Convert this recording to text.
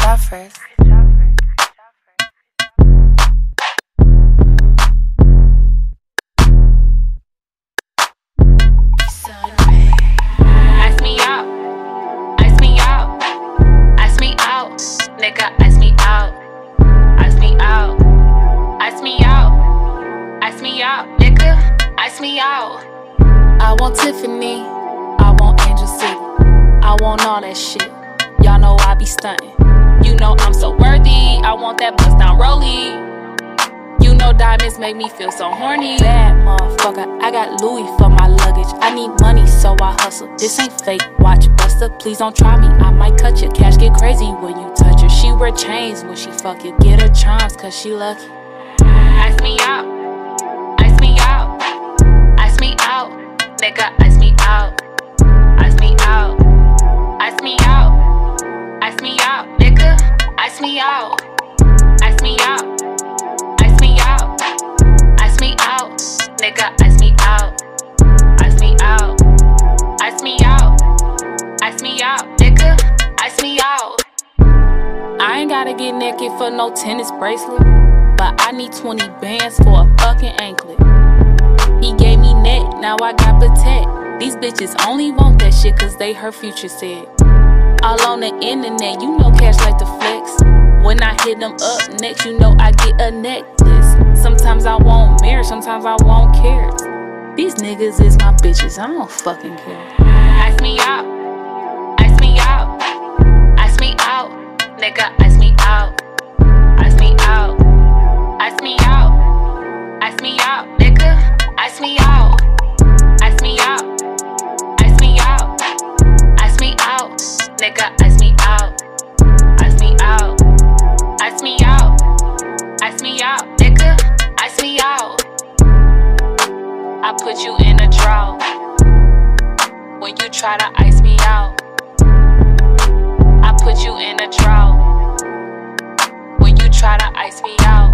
shot first. Me out. Ice me out. Ice me out. Nigga, ice me out. Ice me out. Ice me out. Ice me out. Nigga, ice me out. I want Tiffany. I want Angel City. I want all that shit. Y'all know I be stunting. You know I'm so worthy. I want that bust down rollie. You know diamonds make me feel so horny. Bad motherfucker, I got Louis for my luggage. I need money, so I hustle. This ain't fake. Watch Buster, please don't try me. I might cut your cash get crazy when you touch her. She wear chains when she fuck you. Get her charms, cause she lucky. Ice me out. Ice me out. Ice me out. Nigga, ice me out. Ice me out. Ice me out. Ice me out. Nigga, ice me out. Ice me out. Ice me out. Ice me out. Nigga, ice me out. Ice me out. Ice me out. Ice me out. Nigga, ice me out. I ain't gotta get naked for no tennis bracelet. But I need 20 bands for a fucking anklet. He gave me neck, now I got protect. These bitches only want that shit cause they her future said. All on the internet, you know cash like the flex. Hit them up next, you know I get a necklace. Sometimes I want marriage, sometimes I want carats. These niggas is my bitches, I don't fucking care. Me out. Ice me out. Ice me out. Nigga, ice me out. Ice me out. Ice me out. Ice me out. Nigga, ice me out. Ice me out. Ice me out. Ice me out. Nigga, put you in a drought when you try to ice me out. I put you in a drought when you try to ice me out.